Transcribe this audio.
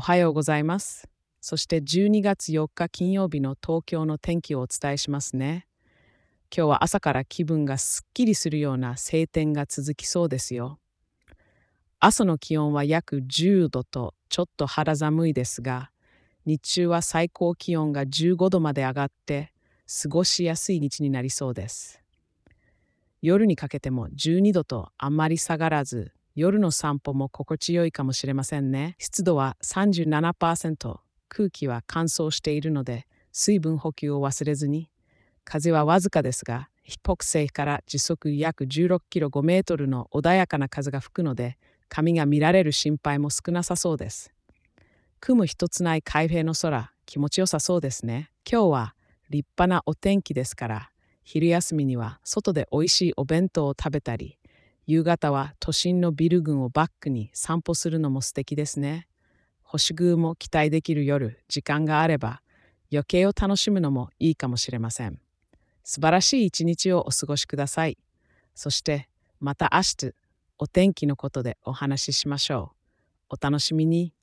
おはようございます。そして12月4日金曜日の東京の天気をお伝えしますね。今日は朝から気分がすっきりするような晴天が続きそうですよ。朝の気温は約10度とちょっと肌寒いですが、日中は最高気温が15度まで上がって過ごしやすい日になりそうです。夜にかけても12度とあまり下がらず、夜の散歩も心地よいかもしれませんね。湿度は37%、空気は乾燥しているので、水分補給を忘れずに。風はわずかですが、北西から時速約16キロ5メートルの穏やかな風が吹くので、髪が見られる心配も少なさそうです。雲一つない海平の空、気持ちよさそうですね。今日は立派なお天気ですから、昼休みには外で美味しいお弁当を食べたり、夕方は都心のビル群をバックに散歩するのも素敵ですね。星空も期待できる夜、時間があれば、余計を楽しむのもいいかもしれません。素晴らしい一日をお過ごしください。そして、また明日、お天気のことでお話ししましょう。お楽しみに。